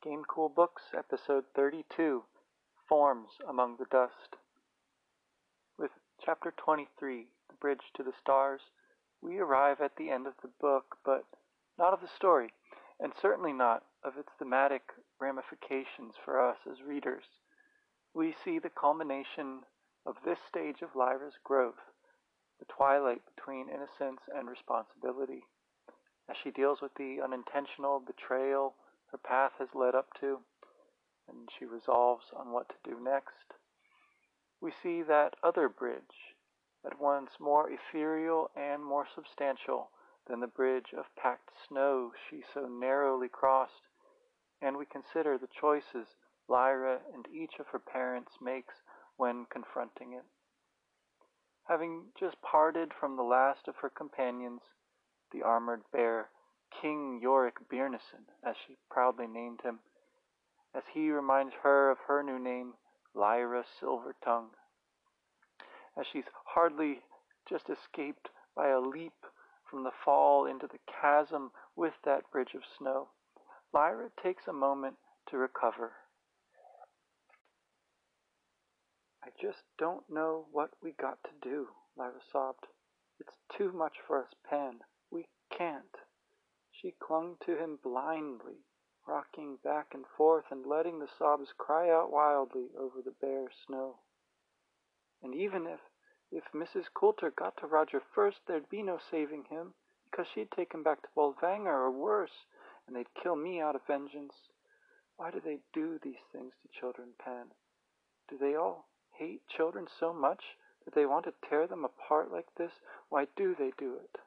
Game Cool Books, episode 32 Forms Among the Dust. With chapter 23, The Bridge to the Stars, we arrive at the end of the book, but not of the story, and certainly not of its thematic ramifications for us as readers. We see the culmination of this stage of Lyra's growth, the twilight between innocence and responsibility, as she deals with the unintentional betrayal her path has led up to, and she resolves on what to do next. We see that other bridge, at once more ethereal and more substantial than the bridge of packed snow she so narrowly crossed, and we consider the choices Lyra and each of her parents makes when confronting it. Having just parted from the last of her companions, the armored bear King Iorek Byrnison, as she proudly named him, as he reminds her of her new name, Lyra Silvertongue. As she's hardly just escaped by a leap from the fall into the chasm with that bridge of snow, Lyra takes a moment to recover. I just don't know what we got to do, Lyra sobbed. It's too much for us, Pan. We can't. She clung to him blindly, rocking back and forth and letting the sobs cry out wildly over the bare snow. And even if if Mrs. Coulter got to Roger first, there'd be no saving him, because she'd take him back to Bolvangar or worse, and they'd kill me out of vengeance. Why do they do these things to children, Pan? Do they all hate children so much that they want to tear them apart like this? Why do they do it?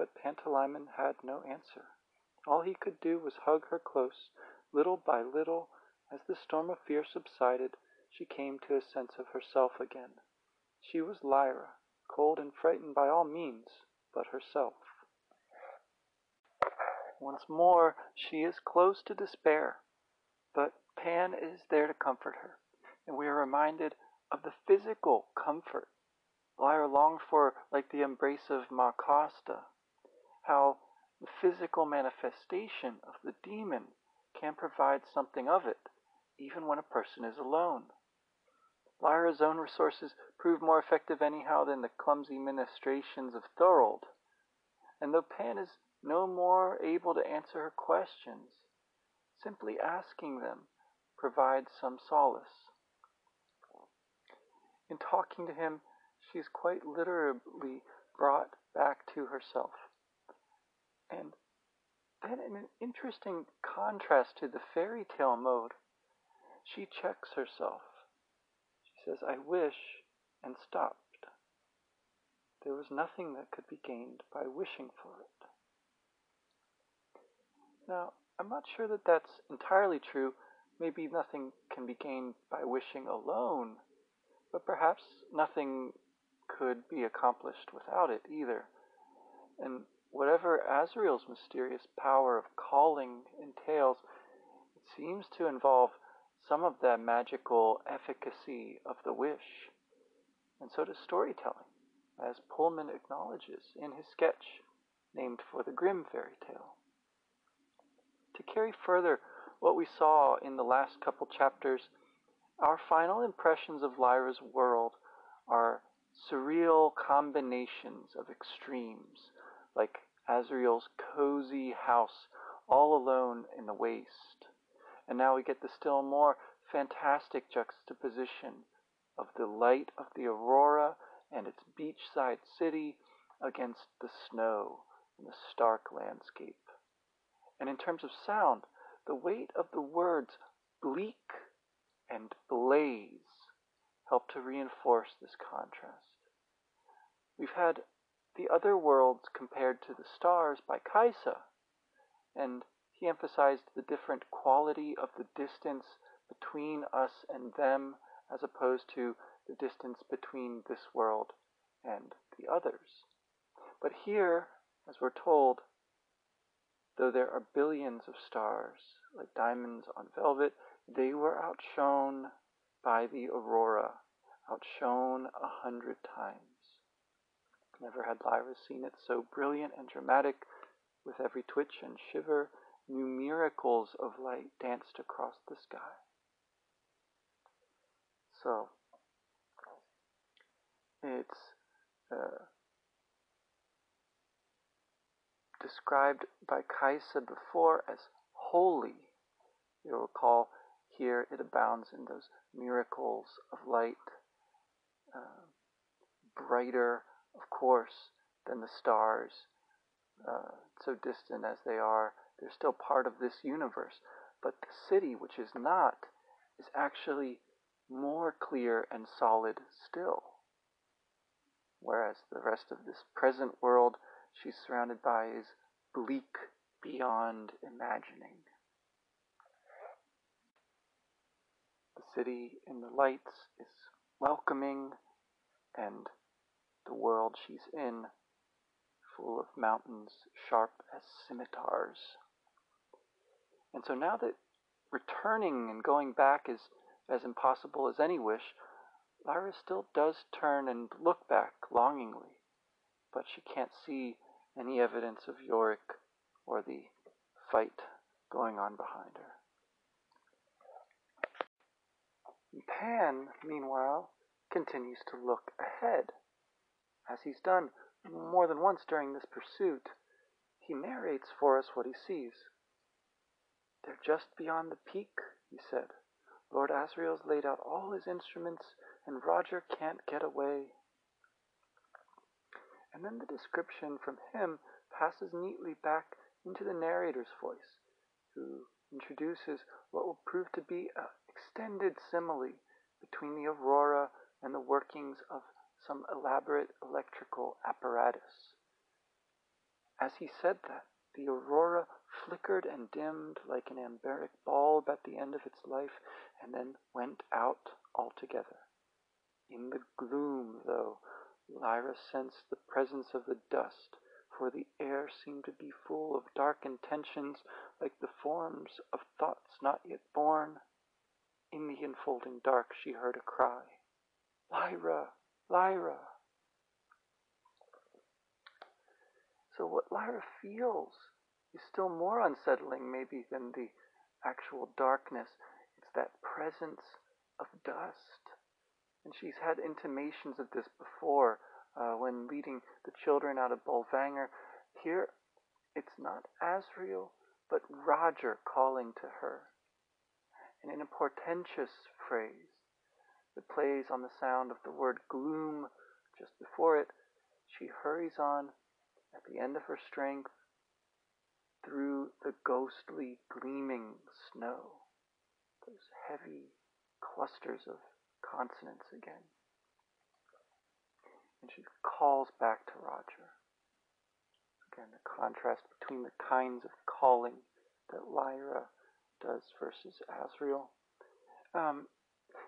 But Pantalaimon had no answer. All he could do was hug her close. Little by little, as the storm of fear subsided, she came to a sense of herself again. She was Lyra, cold and frightened by all means but herself. Once more she is close to despair, but Pan is there to comfort her, and we are reminded of the physical comfort Lyra longed for like the embrace of Ma Costa how the physical manifestation of the daemon can provide something of it, even when a person is alone. Lyra's own resources prove more effective anyhow than the clumsy ministrations of Thorold, and though Pan is no more able to answer her questions, simply asking them provides some solace. In talking to him, she is quite literally brought back to herself. And then, in an interesting contrast to the fairy tale mode, she checks herself. She says, I wish, and stopped. There was nothing that could be gained by wishing for it. Now, I'm not sure that that's entirely true. Maybe nothing can be gained by wishing alone, but perhaps nothing could be accomplished without it either. And whatever Asriel's mysterious power of calling entails, it seems to involve some of that magical efficacy of the wish. And so does storytelling, as Pullman acknowledges in his sketch named for the Grimm fairy tale. To carry further what we saw in the last couple chapters, our final impressions of Lyra's world are surreal combinations of extremes like Asriel's cozy house all alone in the waste. And now we get the still more fantastic juxtaposition of the light of the aurora and its beachside city against the snow and the stark landscape. And in terms of sound, the weight of the words bleak and blaze help to reinforce this contrast. We've had the other worlds compared to the stars by Kaisa, and he emphasized the different quality of the distance between us and them as opposed to the distance between this world and the others. But here, as we're told, though there are billions of stars, like diamonds on velvet, they were outshone by the aurora, outshone a hundred times. Never had Lyra seen it so brilliant and dramatic, with every twitch and shiver new miracles of light danced across the sky. So, it's uh, described by Kaisa before as holy. You'll recall here it abounds in those miracles of light, uh, brighter, of course, than the stars, uh, so distant as they are. They're still part of this universe. But the city, which is not, is actually more clear and solid still. Whereas the rest of this present world she's surrounded by is bleak beyond imagining. The city in the lights is welcoming, and the world she's in full of mountains sharp as scimitars. And so now that returning and going back is as impossible as any wish, Lyra still does turn and look back longingly, but she can't see any evidence of Iorek or the fight going on behind her. Pan, meanwhile, continues to look ahead. As he's done more than once during this pursuit, he narrates for us what he sees. They're just beyond the peak, he said. Lord Asriel's laid out all his instruments, and Roger can't get away. And then the description from him passes neatly back into the narrator's voice, who introduces what will prove to be an extended simile between the aurora and the workings of some elaborate electrical apparatus. As he said that, the aurora flickered and dimmed like an anbaric bulb at the end of its life, and then went out altogether. In the gloom, though, Lyra sensed the presence of the dust, for the air seemed to be full of dark intentions like the forms of thoughts not yet born. In the enfolding dark she heard a cry, Lyra, Lyra. So what Lyra feels is still more unsettling maybe than the actual darkness. It's that presence of dust. And she's had intimations of this before uh, when leading the children out of Bolvangar. Here, it's not Asriel, but Roger calling to her. And in a portentous phrase that plays on the sound of the word gloom just before it, she hurries on at the end of her strength through the ghostly gleaming snow, those heavy clusters of consonants again. And she calls back to Roger. Again, the contrast between the kinds of calling that Lyra does versus Asriel. Um,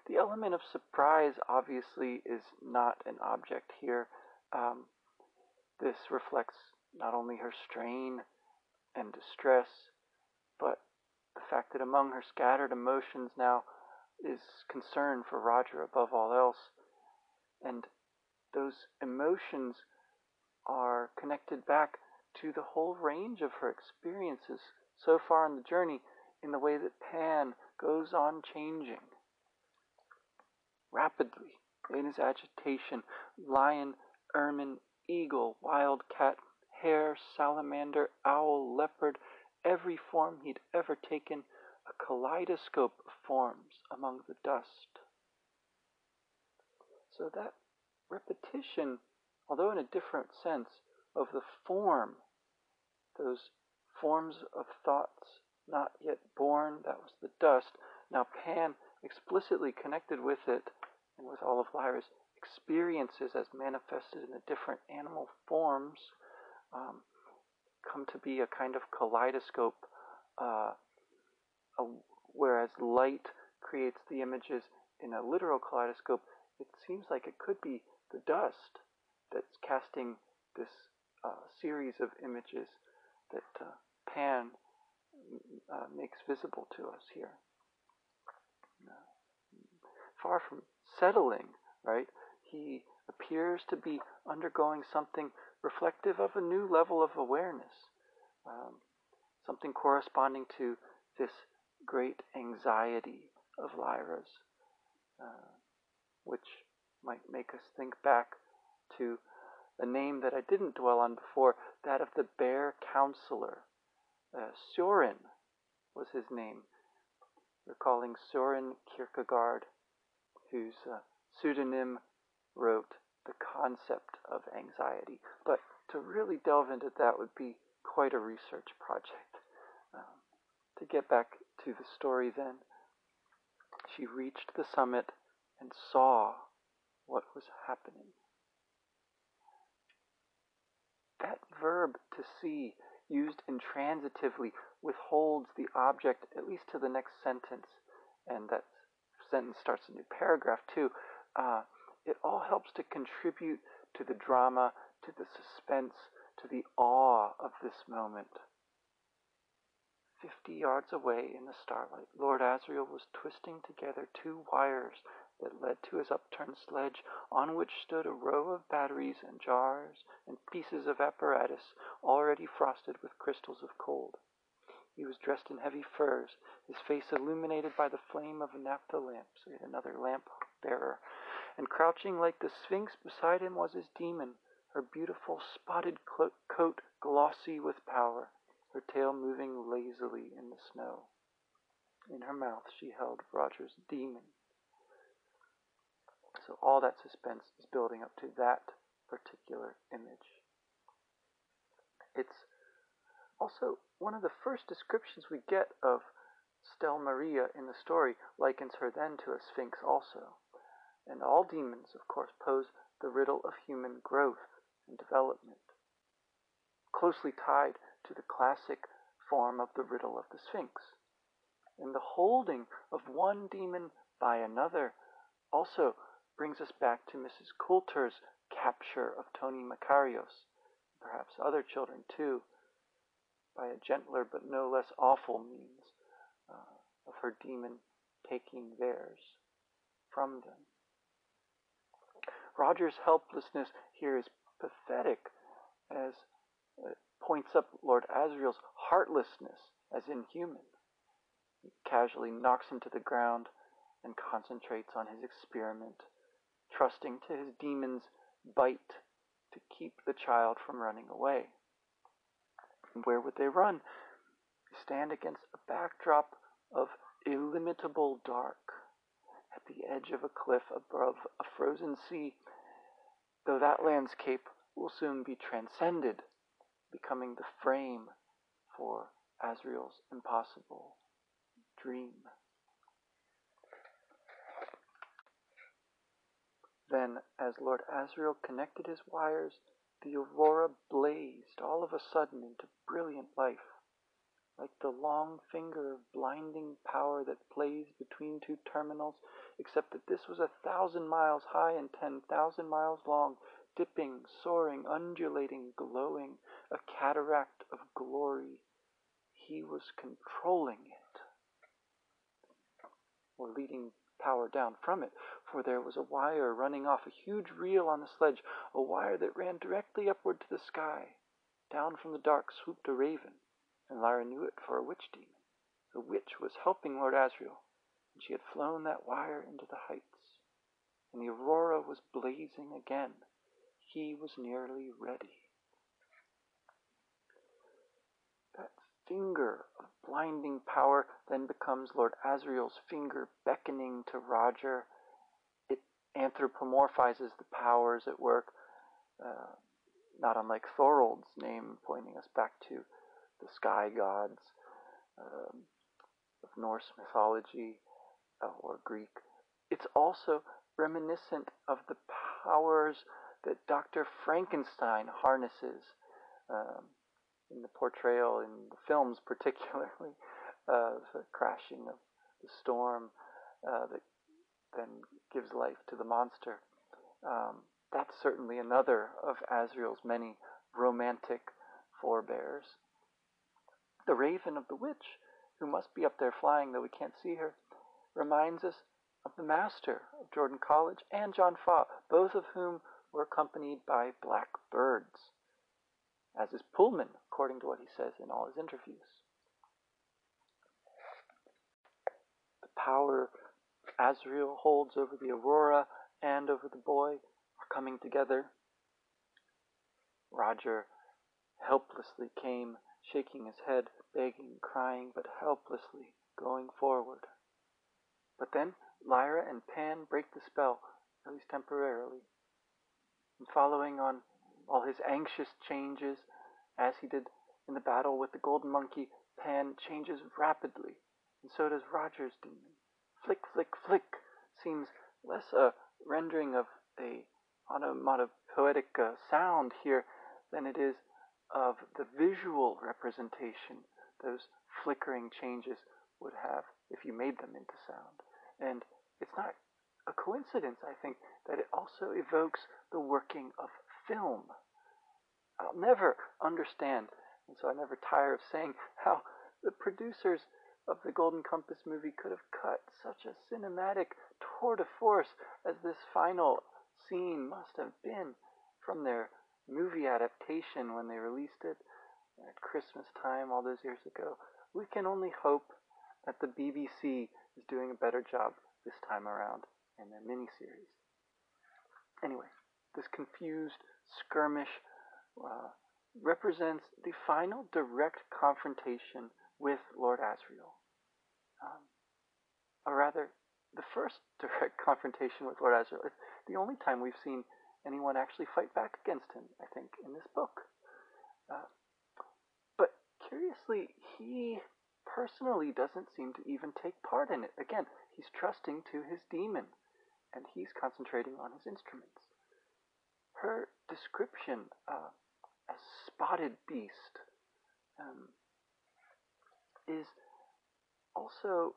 the element of surprise obviously is not an object here. Um, this reflects not only her strain and distress, but the fact that among her scattered emotions now is concern for Roger above all else. And those emotions are connected back to the whole range of her experiences so far in the journey in the way that Pan goes on changing. Rapidly, in his agitation, lion, ermine, eagle, wildcat, hare, salamander, owl, leopard, every form he'd ever taken, a kaleidoscope of forms among the dust. So that repetition, although in a different sense, of the form, those forms of thoughts not yet born, that was the dust. Now Pan explicitly connected with it and with all of Lyra's experiences as manifested in the different animal forms um, come to be a kind of kaleidoscope, uh, a, whereas light creates the images in a literal kaleidoscope, it seems like it could be the dust that's casting this uh, series of images that uh, Pan uh, makes visible to us here. Far from settling, right? He appears to be undergoing something reflective of a new level of awareness. Um, something corresponding to this great anxiety of Lyra's, uh, which might make us think back to a name that I didn't dwell on before, that of the bear counselor. Uh, was his name, recalling Soren Kierkegaard, whose uh, pseudonym wrote The Concept of Anxiety. But to really delve into that would be quite a research project. Um, to get back to the story then, she reached the summit and saw what was happening. That verb to see, used intransitively, withholds the object at least to the next sentence, and that sentence starts a new paragraph too. Uh, it all helps to contribute to the drama, to the suspense, to the awe of this moment. Fifty yards away in the starlight, Lord Asriel was twisting together two wires that led to his upturned sledge, on which stood a row of batteries and jars and pieces of apparatus already frosted with crystals of cold. He was dressed in heavy furs, his face illuminated by the flame of a naphtha lamp, so he had another lamp bearer, and crouching like the Sphinx beside him was his daemon, her beautiful spotted coat glossy with power, her tail moving lazily in the snow. In her mouth she held Roger's daemon. So all that suspense is building up to that particular image. It's also one of the first descriptions we get of Stelmaria in the story likens her then to a sphinx also. And all daemons, of course, pose the riddle of human growth and development, closely tied to the classic form of the riddle of the sphinx. And the holding of one daemon by another also brings us back to Mrs. Coulter's capture of Tony Makarios, perhaps other children too, by a gentler but no less awful means uh, of her daemon taking theirs from them. Roger's helplessness here is pathetic as it points up Lord Asriel's heartlessness as inhuman. He casually knocks him to the ground and concentrates on his experiment trusting to his daemon's bite to keep the child from running away. Where would they run? They stand against a backdrop of illimitable dark at the edge of a cliff above a frozen sea, though that landscape will soon be transcended, becoming the frame for Asriel's impossible dream. Then, as Lord Asriel connected his wires, the aurora blazed all of a sudden into brilliant life, like the long finger of blinding power that plays between two terminals, except that this was a thousand miles high and ten thousand miles long, dipping, soaring, undulating, glowing, a cataract of glory. He was controlling it, or leading power down from it, for there was a wire running off a huge reel on the sledge, a wire that ran directly upward to the sky. Down from the dark swooped a raven, and Lyra knew it for a witch daemon. The witch was helping Lord Asriel, and she had flown that wire into the heights. And the aurora was blazing again. He was nearly ready. That finger of blinding power then becomes Lord Asriel's finger beckoning to Roger. Anthropomorphizes the powers at work, uh, not unlike Thorold's name, pointing us back to the sky gods um, of Norse mythology uh, or Greek. It's also reminiscent of the powers that Dr. Frankenstein harnesses. Um, in the portrayal in the films, particularly of the crashing of the storm uh, that then gives life to the monster. Um, that's certainly another of Asriel's many romantic forebears. The raven of the witch, who must be up there flying though we can't see her, reminds us of the master of Jordan College and John Faw, both of whom were accompanied by black birds, as is Pullman, according to what he says in all his interviews. The power Asriel holds over the Aurora and over the boy are coming together. Roger helplessly came, shaking his head, begging, crying, but helplessly going forward. But then Lyra and Pan break the spell, at least temporarily. And following on all his anxious changes, as he did in the battle with the golden monkey, Pan changes rapidly, and so does Roger's daemon. Flick, flick, flick seems less a rendering of a onomatopoetic uh, sound here than it is of the visual representation those flickering changes would have if you made them into sound. And it's not a coincidence, I think, that it also evokes the working of film. I'll never understand, and so I never tire of saying how the producers of the Golden Compass movie could have cut such a cinematic tour de force as this final scene must have been from their movie adaptation when they released it at Christmas time all those years ago. We can only hope that the BBC is doing a better job this time around in their miniseries. Anyway, this confused skirmish uh, represents the final direct confrontation with Lord Asriel. Um, or rather, the first direct confrontation with Lord Asriel. It's the only time we've seen anyone actually fight back against him, I think, in this book. Uh, but curiously, he personally doesn't seem to even take part in it. Again, he's trusting to his daemon, and he's concentrating on his instruments. Her description, uh, a spotted beast, um, is also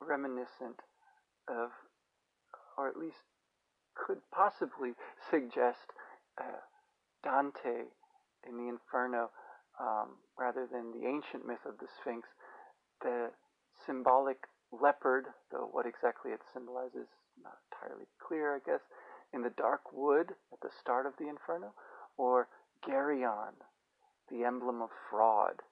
reminiscent of, or at least could possibly suggest uh, Dante in the Inferno um, rather than the ancient myth of the Sphinx. The symbolic leopard, though what exactly it symbolizes not entirely clear, I guess, in the dark wood at the start of the Inferno, or Geryon, the emblem of fraud,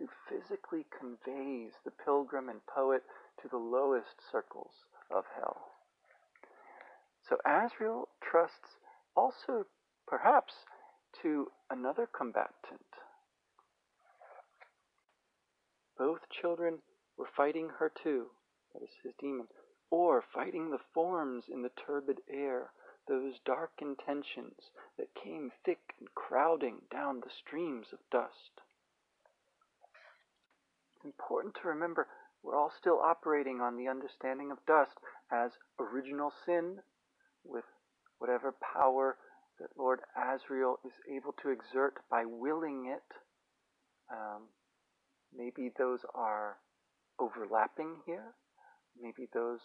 who physically conveys the pilgrim and poet to the lowest circles of hell. So Asriel trusts also, perhaps, to another combatant. Both children were fighting her too, that is his daemon, or fighting the forms in the turbid air, those dark intentions that came thick and crowding down the streams of dust. It's important to remember we're all still operating on the understanding of dust as original sin with whatever power that Lord Asriel is able to exert by willing it. Um, maybe those are overlapping here. Maybe those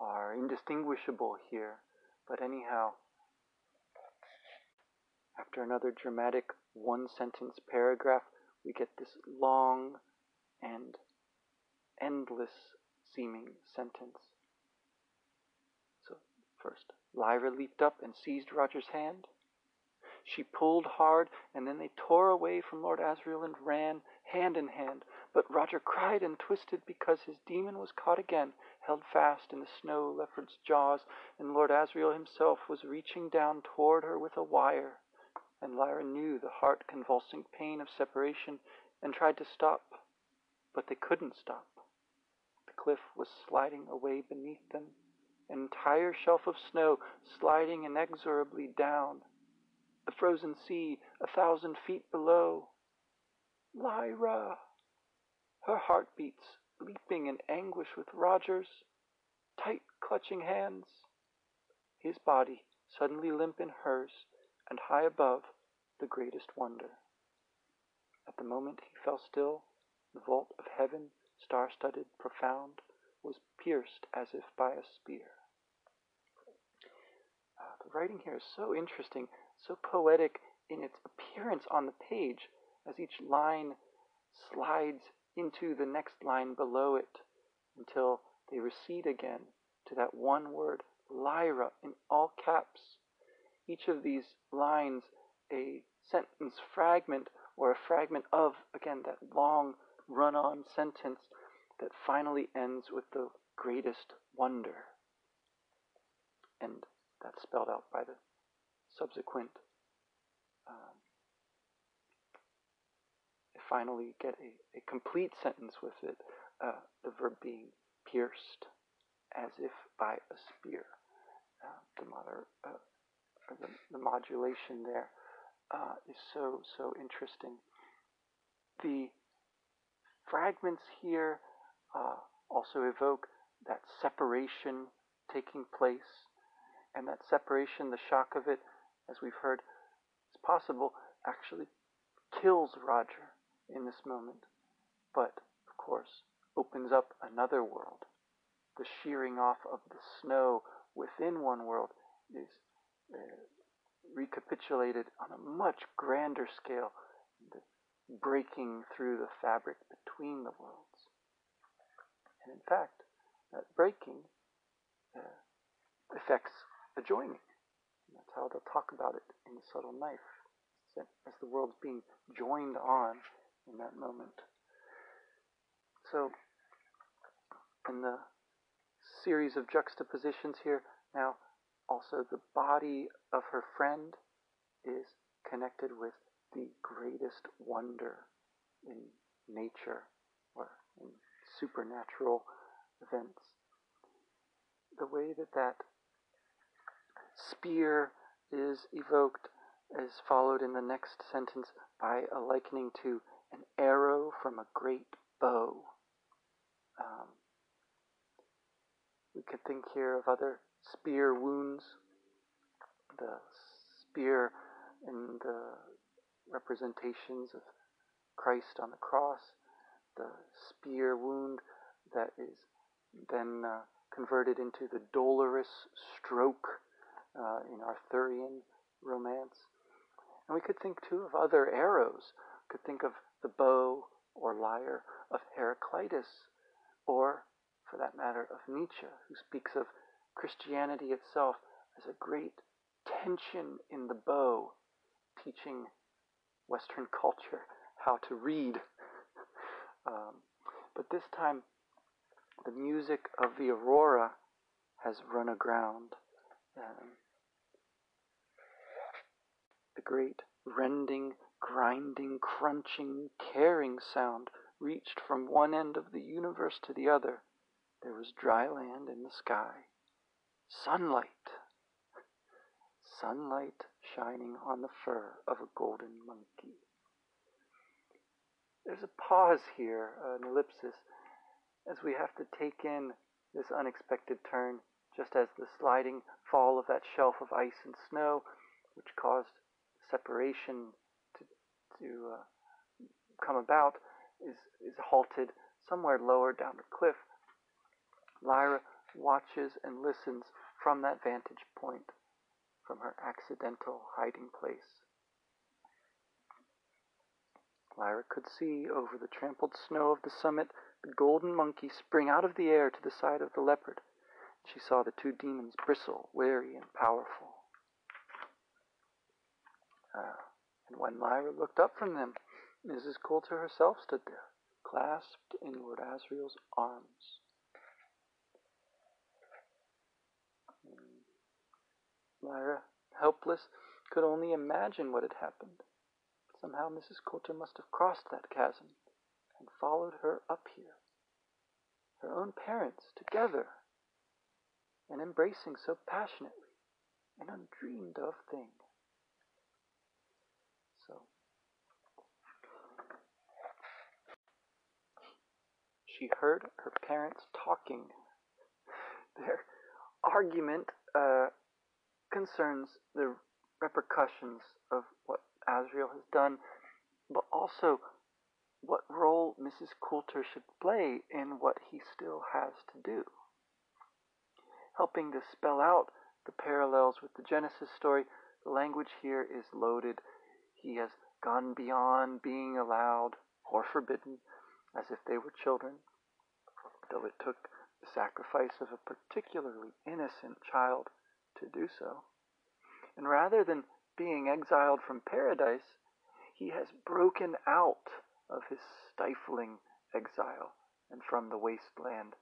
are indistinguishable here. But anyhow, after another dramatic one sentence paragraph, we get this long and endless seeming sentence. So, first, Lyra leaped up and seized Roger's hand. She pulled hard, and then they tore away from Lord Asriel and ran, hand in hand. But Roger cried and twisted because his daemon was caught again, held fast in the snow leopard's jaws, and Lord Asriel himself was reaching down toward her with a wire. And Lyra knew the heart convulsing pain of separation and tried to stop, but they couldn't stop. The cliff was sliding away beneath them, an entire shelf of snow sliding inexorably down, the frozen sea a thousand feet below. Lyra! Her heartbeats leaping in anguish with Roger's, tight clutching hands. His body suddenly limp in hers, and high above, the greatest wonder. At the moment he fell still, the vault of heaven, star studded, profound, was pierced as if by a spear. Uh, the writing here is so interesting, so poetic in its appearance on the page as each line slides into the next line below it until they recede again to that one word, Lyra, in all caps. Each of these lines a sentence fragment or a fragment of, again, that long run on sentence that finally ends with the greatest wonder. And that's spelled out by the subsequent. Um, finally get a, a complete sentence with it, uh, the verb being pierced as if by a spear. Uh, the, moder, uh, the, the, modulation there uh, is so, so interesting. The fragments here uh, also evoke that separation taking place, and that separation, the shock of it, as we've heard, is possible, actually kills Roger in this moment, but, of course, opens up another world. The shearing off of the snow within one world is uh, recapitulated on a much grander scale, the breaking through the fabric between the worlds. And in fact, that breaking uh, affects a joining. And that's how they'll talk about it in the subtle knife. As the world's being joined on in that moment. So, in the series of juxtapositions here, now also the body of her friend is connected with the greatest wonder in nature or in supernatural events. The way that that spear is evoked is followed in the next sentence by a likening to an arrow from a great bow. Um, we could think here of other spear wounds. The spear in the representations of Christ on the cross, the spear wound that is then uh, converted into the dolorous stroke uh, in Arthurian romance. And we could think too of other arrows. we Could think of the bow or lyre of Heraclitus, or, for that matter, of Nietzsche, who speaks of Christianity itself as a great tension in the bow, teaching Western culture how to read. Um, but this time, the music of the aurora has run aground. Um, the great rending grinding, crunching, tearing sound reached from one end of the universe to the other. There was dry land in the sky. Sunlight. Sunlight shining on the fur of a golden monkey. There's a pause here, an ellipsis, as we have to take in this unexpected turn, just as the sliding fall of that shelf of ice and snow, which caused separation to uh, come about is, is halted somewhere lower down the cliff. Lyra watches and listens from that vantage point, from her accidental hiding place. Lyra could see over the trampled snow of the summit the golden monkey spring out of the air to the side of the leopard. She saw the two daemons bristle, wary and powerful. Uh, and when Lyra looked up from them, Mrs. Coulter herself stood there, clasped in Lord Asriel's arms. Lyra, helpless, could only imagine what had happened. Somehow Mrs. Coulter must have crossed that chasm and followed her up here. Her own parents together and embracing so passionately, an undreamed of thing. So, she heard her parents talking. Their argument uh, concerns the repercussions of what Asriel has done, but also what role Mrs. Coulter should play in what he still has to do. Helping to spell out the parallels with the Genesis story, the language here is loaded. He has gone beyond being allowed or forbidden as if they were children though it took the sacrifice of a particularly innocent child to do so. And rather than being exiled from paradise, he has broken out of his stifling exile and from the wasteland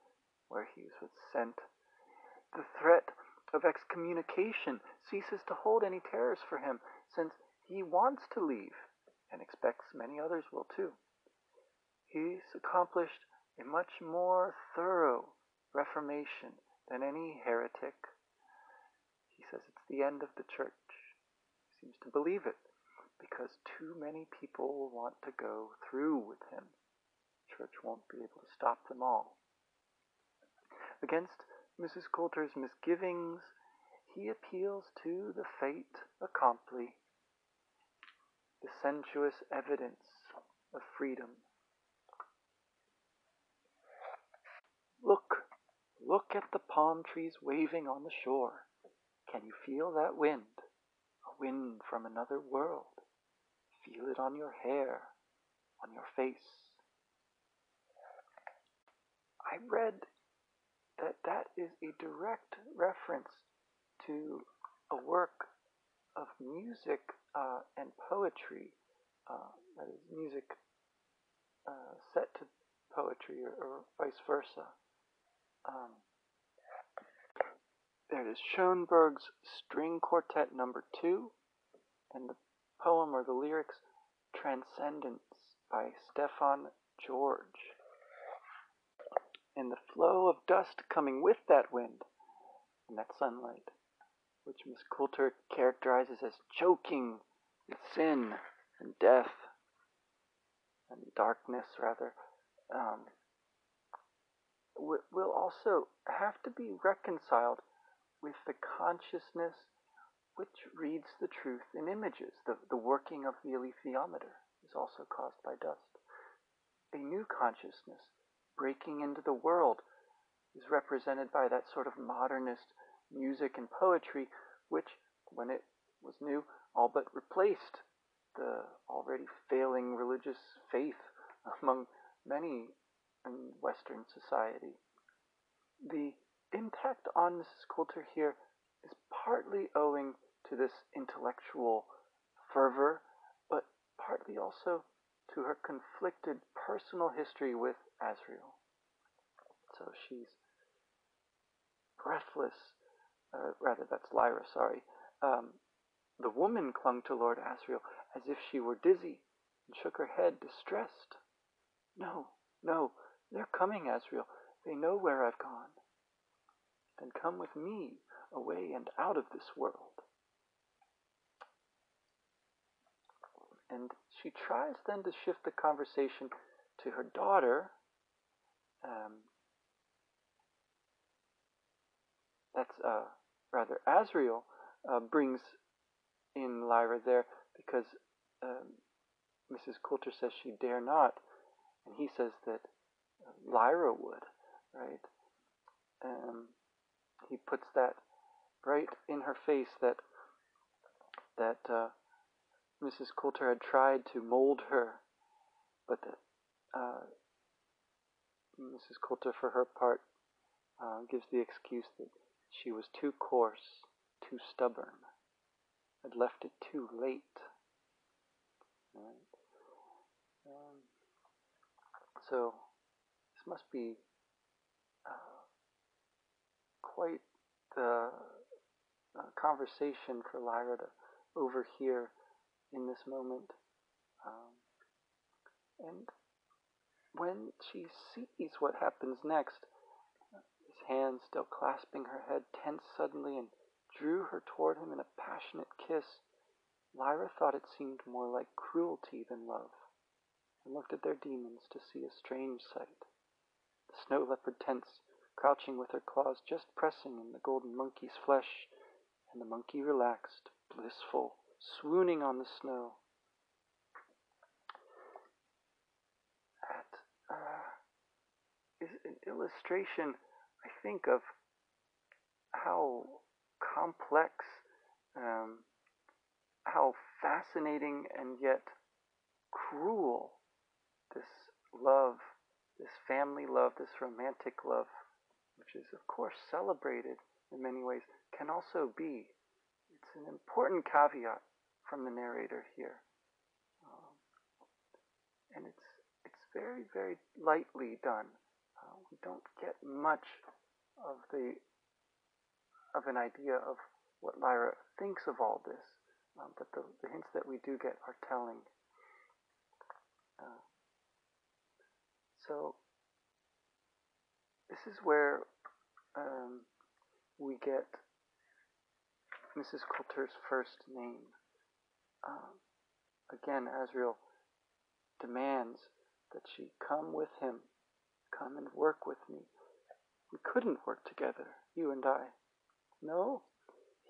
where he was sent. The threat of excommunication ceases to hold any terrors for him, since he wants to leave, and expects many others will too. He's accomplished a much more thorough reformation than any heretic. He says it's the end of the church. He seems to believe it because too many people want to go through with him. The church won't be able to stop them all. Against Mrs. Coulter's misgivings, he appeals to the fait accompli, the sensuous evidence of freedom. Look, look at the palm trees waving on the shore. Can you feel that wind? A wind from another world. Feel it on your hair, on your face. I read that that is a direct reference to a work of music uh, and poetry, uh, that is, music uh, set to poetry or, or vice versa. Um, there it is Schoenberg's String Quartet Number Two, and the poem or the lyrics Transcendence by Stefan George. And the flow of dust coming with that wind and that sunlight, which Miss Coulter characterizes as choking with sin and death and darkness, rather, um, will also have to be reconciled with the consciousness which reads the truth in images. The, the working of the alethiometer is also caused by dust. A new consciousness breaking into the world is represented by that sort of modernist music and poetry, which, when it was new, all but replaced the already failing religious faith among many in Western society. The impact on Mrs. Coulter here is partly owing to this intellectual fervor, but partly also to her conflicted personal history with Asriel. So she's breathless, uh, rather, that's Lyra, sorry. Um, the woman clung to Lord Asriel as if she were dizzy and shook her head, distressed. No, no, they're coming, Asriel. They know where I've gone. Then come with me away and out of this world. And she tries then to shift the conversation to her daughter. Um, that's uh, rather Asriel uh, brings in Lyra there because um, Mrs. Coulter says she dare not, and he says that Lyra would, right? Um, he puts that right in her face that that uh, Mrs. Coulter had tried to mold her, but that uh, Mrs. Coulter, for her part, uh, gives the excuse that she was too coarse, too stubborn, had left it too late. Right? Um, so this must be quite the uh, conversation for Lyra to overhear in this moment. Um, and when she sees what happens next, his hands still clasping her head tense suddenly and drew her toward him in a passionate kiss, Lyra thought it seemed more like cruelty than love, and looked at their daemons to see a strange sight. The snow leopard tense, crouching with her claws just pressing in the golden monkey's flesh, and the monkey relaxed, blissful, swooning on the snow. That uh, is an illustration, I think, of how complex, um, how fascinating, and yet cruel this love, this family love, this romantic love, which is, of course, celebrated in many ways, can also be. It's an important caveat from the narrator here. Um, and it's, it's very, very lightly done. we don't get much of the of an idea of what Lyra thinks of all this, um, but the, the, hints that we do get are telling. Uh, so this is where um, we get Mrs. Coulter's first name. Um, again, Asriel demands that she come with him, come and work with me. We couldn't work together, you and I. No,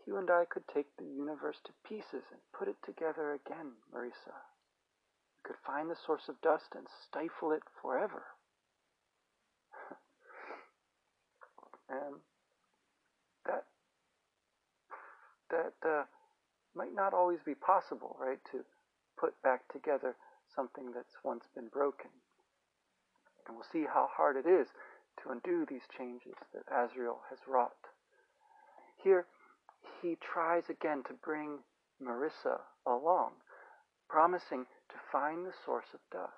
you and I could take the universe to pieces and put it together again, Marisa. We could find the source of dust and stifle it forever. And that that uh, might not always be possible, right? To put back together something that's once been broken. And we'll see how hard it is to undo these changes that Asriel has wrought. Here, he tries again to bring Marisa along, promising to find the source of dust.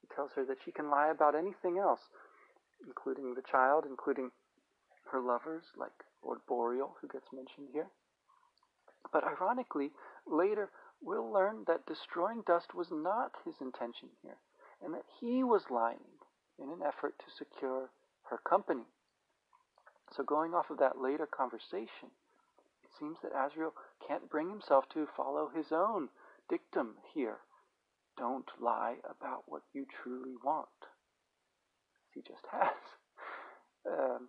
He tells her that she can lie about anything else, including the child, including her lovers, like Lord Boreal, who gets mentioned here. But ironically, later we'll learn that destroying dust was not his intention here, and that he was lying in an effort to secure her company. So, going off of that later conversation, it seems that Asriel can't bring himself to follow his own dictum here. Don't lie about what you truly want. He just has. Um,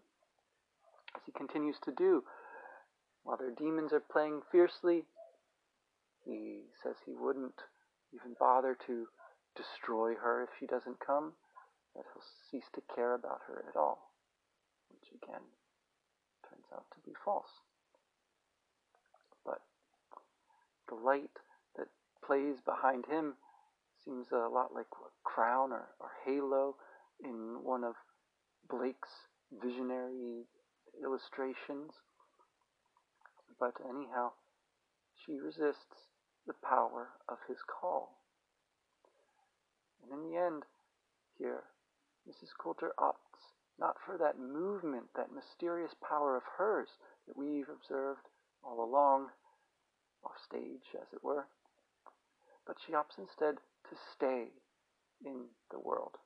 as he continues to do. While their daemons are playing fiercely, he says he wouldn't even bother to destroy her if she doesn't come, that he'll cease to care about her at all, which again turns out to be false. But the light that plays behind him seems a lot like a crown or, or halo in one of Blake's visionary illustrations. But anyhow, she resists the power of his call. And in the end, here, Mrs. Coulter opts not for that movement, that mysterious power of hers that we've observed all along, off stage, as it were, but she opts instead to stay in the world,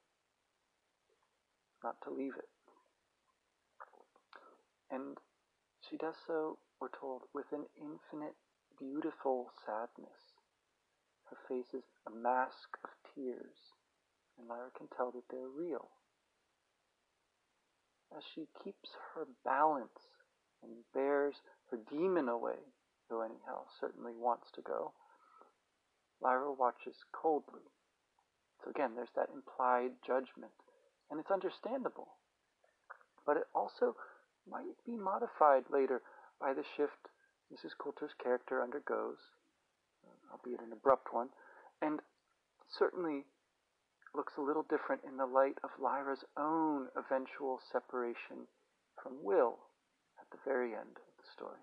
not to leave it. And she does so, we're told, with an infinite, beautiful sadness. Her face is a mask of tears, and Lyra can tell that they're real. As she keeps her balance and bears her daemon away, though anyhow certainly wants to go, Lyra watches coldly. So again, there's that implied judgment, and it's understandable. But it also might be modified later by the shift Mrs. Coulter's character undergoes, uh, albeit an abrupt one, and certainly looks a little different in the light of Lyra's own eventual separation from Will at the very end of the story.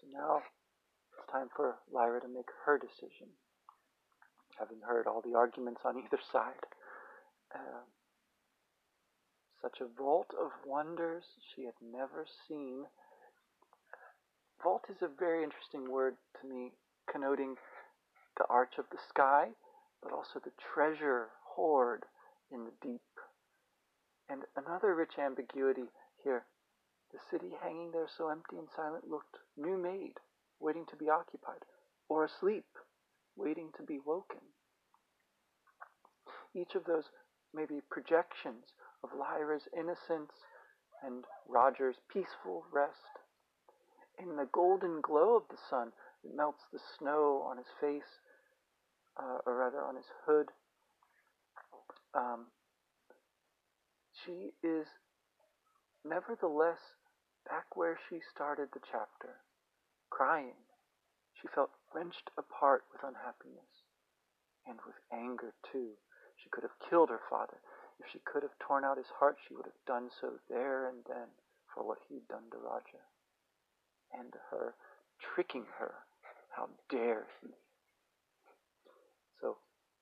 So now it's time for Lyra to make her decision. Having heard all the arguments on either side, uh, such a vault of wonders she had never seen. Vault is a very interesting word to me, connoting the arch of the sky, but also the treasure hoard in the deep. And another rich ambiguity here. The city hanging there so empty and silent looked new made, waiting to be occupied, or asleep, waiting to be woken. Each of those may be projections of Lyra's innocence and Roger's peaceful rest. In the golden glow of the sun that melts the snow on his face, uh, or rather on his hood, um, she is nevertheless back where she started the chapter, crying. She felt wrenched apart with unhappiness and with anger too. She could have killed her father. If she could have torn out his heart, she would have done so there and then for what he'd done to Roger. And to her, tricking her. How dare he? So,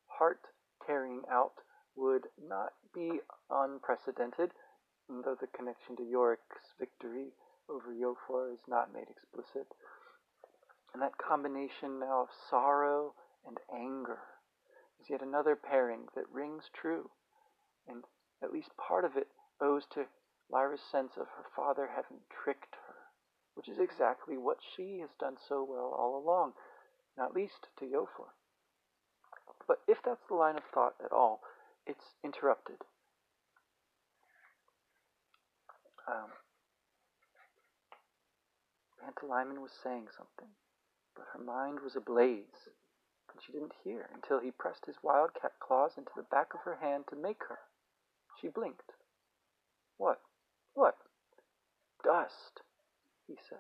heart tearing out would not be unprecedented, though the connection to Iorek's victory over Iofur is not made explicit. And that combination now of sorrow and anger is yet another pairing that rings true, and at least part of it owes to Lyra's sense of her father having tricked her, which is exactly what she has done so well all along, not least to Iofur. But if that's the line of thought at all, it's interrupted. Um, Pantalaimon was saying something, but her mind was ablaze, and she didn't hear until he pressed his wildcat claws into the back of her hand to make her. She blinked. What? What? Dust, he said.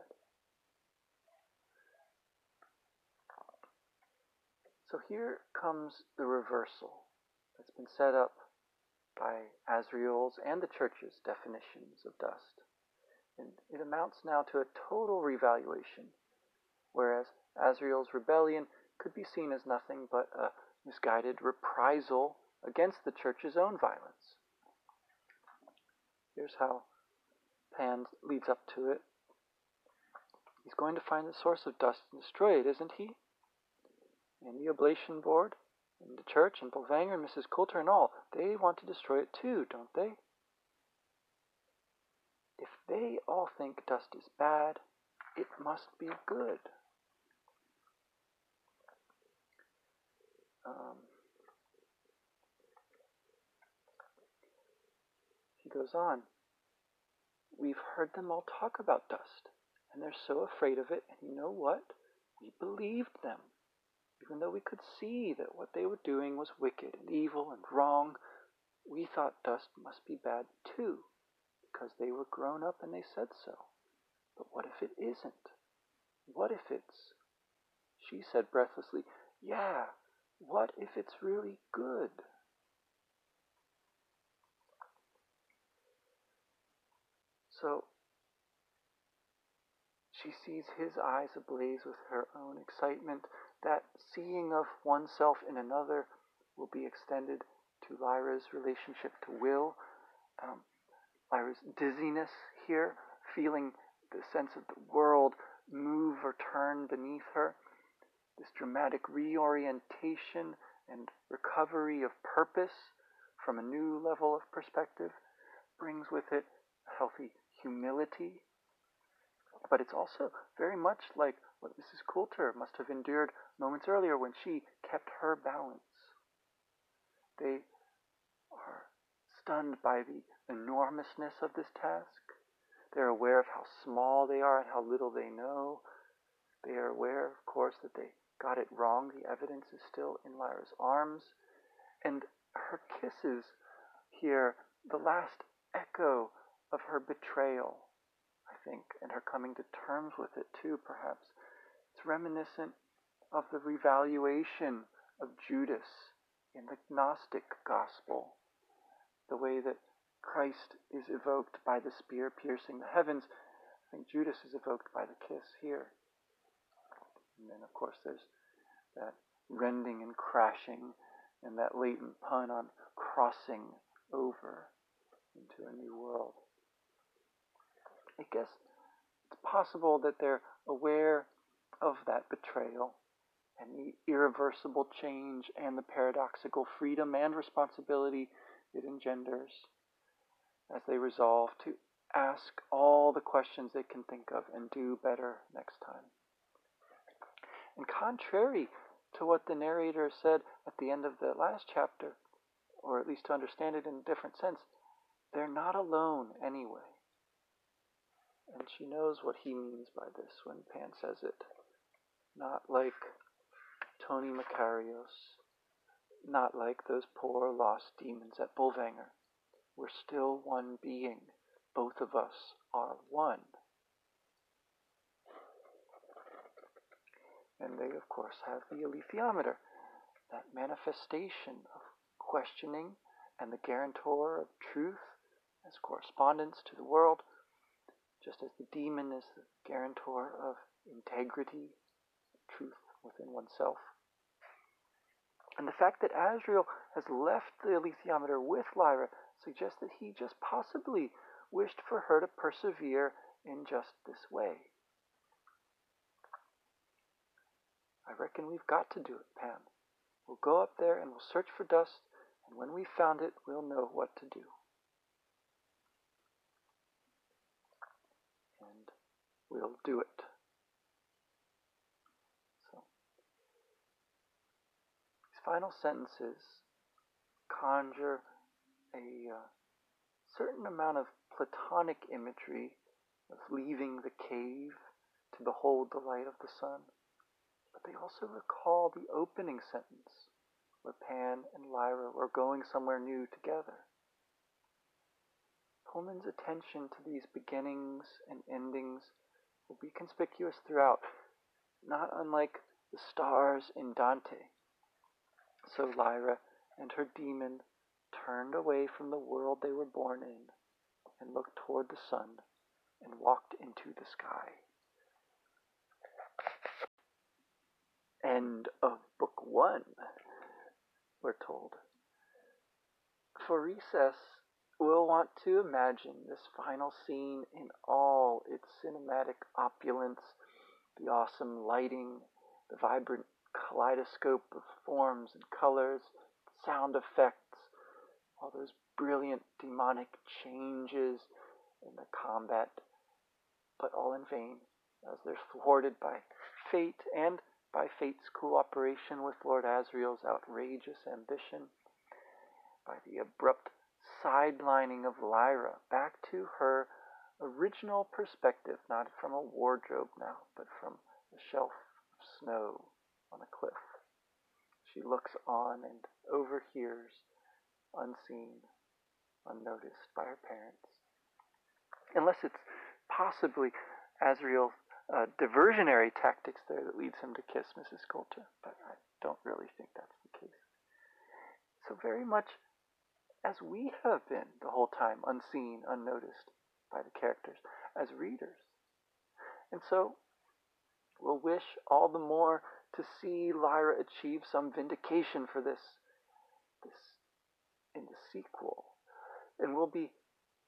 So here comes the reversal that's been set up by Asriel's and the church's definitions of dust. And it amounts now to a total revaluation, whereas Asriel's rebellion could be seen as nothing but a misguided reprisal against the church's own violence. Here's how Pan leads up to it. He's going to find the source of dust and destroy it, isn't he? And the oblation board, and the church, and Bolvangar, and Mrs. Coulter, and all, they want to destroy it too, don't they? If they all think dust is bad, it must be good. Um, he goes on. We've heard them all talk about dust, and they're so afraid of it, and you know what? We believed them. Even though we could see that what they were doing was wicked and evil and wrong, we thought dust must be bad too, because they were grown up and they said so. But what if it isn't? What if it's. She said breathlessly, Yeah, what if it's really good? So she sees his eyes ablaze with her own excitement that seeing of oneself in another will be extended to Lyra's relationship to Will. Um, Lyra's dizziness here, feeling the sense of the world move or turn beneath her. This dramatic reorientation and recovery of purpose from a new level of perspective brings with it a healthy humility. But it's also very much like what Mrs. Coulter must have endured moments earlier when she kept her balance. They are stunned by the enormousness of this task. They're aware of how small they are and how little they know. They are aware, of course, that they got it wrong. The evidence is still in Lyra's arms. And her kisses here, the last echo of her betrayal, I think, and her coming to terms with it too, perhaps. It's reminiscent of the revaluation of Judas in the Gnostic gospel, the way that Christ is evoked by the spear piercing the heavens. I think Judas is evoked by the kiss here. And then, of course, there's that rending and crashing and that latent pun on crossing over into a new world. I guess it's possible that they're aware of that betrayal and the irreversible change and the paradoxical freedom and responsibility it engenders as they resolve to ask all the questions they can think of and do better next time. And contrary to what the narrator said at the end of the last chapter, or at least to understand it in a different sense, they're not alone anyway. And she knows what he means by this when Pan says it. Not like Tony Makarios, not like those poor lost daemons at Bolvangar. We're still one being. Both of us are one. And they, of course, have the alethiometer, that manifestation of questioning and the guarantor of truth as correspondence to the world, just as the demon is the guarantor of integrity, truth within oneself. And the fact that Asriel has left the alethiometer with Lyra suggests that he just possibly wished for her to persevere in just this way. I reckon we've got to do it, Pan. We'll go up there and we'll search for dust, and when we've found it, we'll know what to do. And we'll do it. So, these final sentences conjure a uh, certain amount of Platonic imagery of leaving the cave to behold the light of the sun, they also recall the opening sentence where Pan and Lyra were going somewhere new together. Pullman's attention to these beginnings and endings will be conspicuous throughout, not unlike the stars in Dante. So Lyra and her daemon turned away from the world they were born in and looked toward the sun and walked into the sky. End of book one, we're told. For recess, we'll want to imagine this final scene in all its cinematic opulence, the awesome lighting, the vibrant kaleidoscope of forms and colors, sound effects, all those brilliant demonic changes in the combat, but all in vain, as they're thwarted by fate and by fate's cooperation with Lord Asriel's outrageous ambition, by the abrupt sidelining of Lyra back to her original perspective, not from a wardrobe now, but from a shelf of snow on a cliff. She looks on and overhears, unseen, unnoticed by her parents. Unless it's possibly Asriel's uh, diversionary tactics there that leads him to kiss Mrs. Coulter, but I don't really think that's the case. So very much as we have been the whole time, unseen, unnoticed by the characters, as readers. And so we'll wish all the more to see Lyra achieve some vindication for this, this in the sequel and we'll be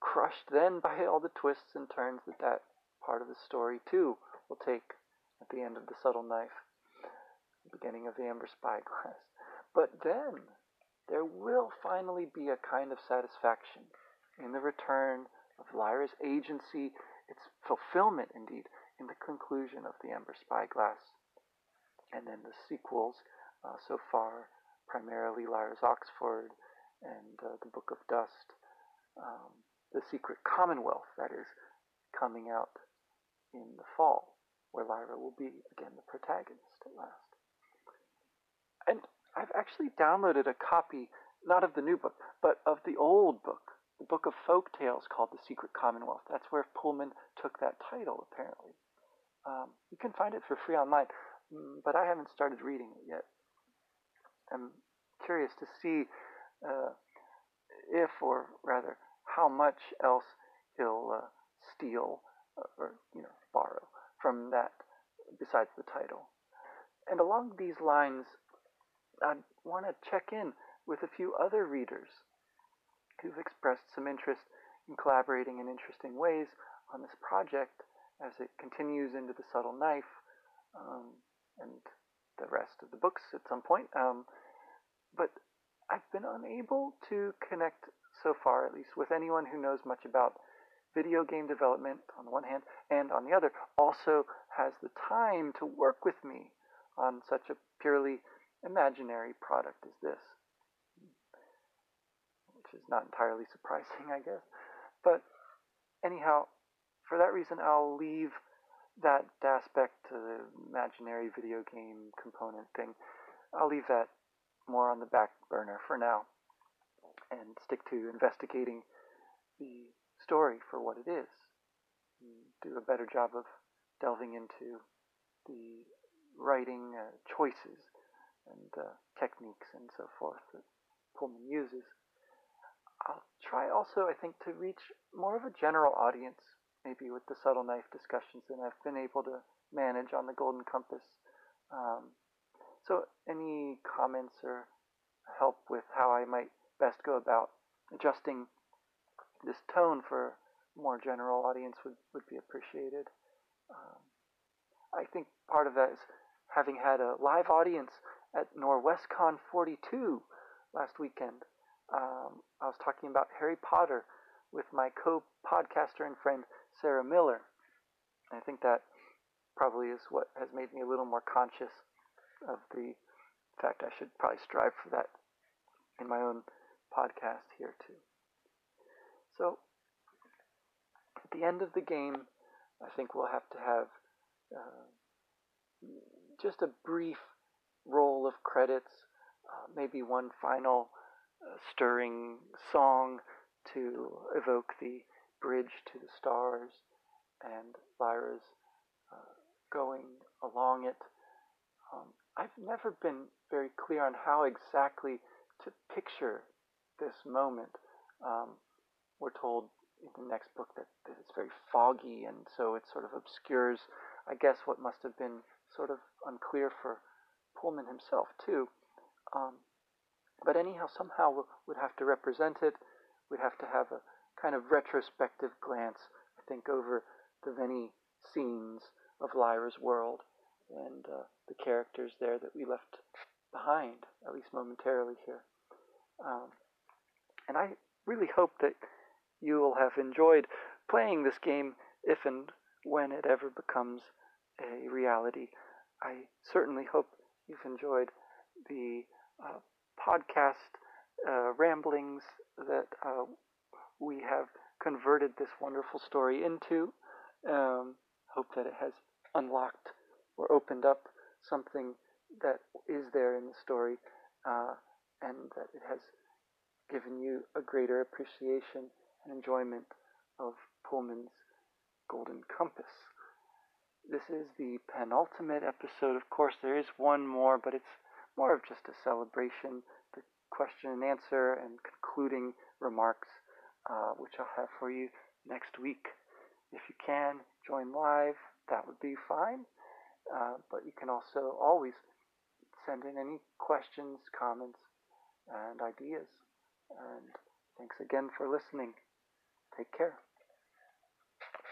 crushed then by all the twists and turns that that part of the story too will take at the end of the subtle knife, the beginning of the amber spyglass. But then there will finally be a kind of satisfaction in the return of Lyra's agency, its fulfillment indeed, in the conclusion of the amber spyglass. And then the sequels, uh, so far, primarily Lyra's Oxford and uh, the Book of Dust, um, The Secret Commonwealth, that is, coming out in the fall, where Lyra will be again the protagonist at last. And I've actually downloaded a copy, not of the new book, but of the old book, the book of folk tales called The Secret Commonwealth. That's where Pullman took that title, apparently. Um, you can find it for free online, mm, but I haven't started reading it yet. I'm curious to see uh, if, or rather, how much else he'll uh, steal or, or, you know borrow from that besides the title. And along these lines, I want to check in with a few other readers who've expressed some interest in collaborating in interesting ways on this project as it continues into the subtle knife um, and the rest of the books at some point. Um, but I've been unable to connect so far, at least with anyone who knows much about video game development on the one hand, and on the other, also has the time to work with me on such a purely imaginary product as this. Which is not entirely surprising, I guess. But anyhow, for that reason, I'll leave that aspect to the imaginary video game component thing. I'll leave that more on the back burner for now and stick to investigating the story for what it is. Do a better job of delving into the writing uh, choices and uh, techniques and so forth that Pullman uses. I'll try also, I think, to reach more of a general audience, maybe with the subtle knife discussions than I've been able to manage on the Golden Compass. Um, so, any comments or help with how I might best go about adjusting this tone for more general audience would, would be appreciated. Um, I think part of that is having had a live audience at Norwescon 42 last weekend. Um, I was talking about Harry Potter with my co-podcaster and friend Sarah Miller. I think that probably is what has made me a little more conscious of the fact I should probably strive for that in my own podcast here too. So at the end of the game, I think we'll have to have uh, just a brief roll of credits, uh, maybe one final uh, stirring song to evoke the bridge to the stars and Lyra's uh, going along it. Um, I've never been very clear on how exactly to picture this moment. Um, we're told in the next book that, that, it's very foggy, and so it sort of obscures, I guess, what must have been sort of unclear for Pullman himself, too. Um, but anyhow, somehow we would have to represent it. We'd have to have a kind of retrospective glance, I think, over the many scenes of Lyra's world and uh, the characters there that we left behind, at least momentarily here. Um, and I really hope that you will have enjoyed playing this game if and when it ever becomes a reality. I certainly hope you've enjoyed the uh, podcast uh, ramblings that uh, we have converted this wonderful story into. Um, hope that it has unlocked or opened up something that is there in the story uh, and that it has given you a greater appreciation and enjoyment of Pullman's Golden Compass. This is the penultimate episode. Of course, there is one more, but it's more of just a celebration, the question and answer and concluding remarks, uh, which I'll have for you next week. If you can join live, that would be fine. Uh, but you can also always send in any questions, comments, and ideas. And thanks again for listening. Take care.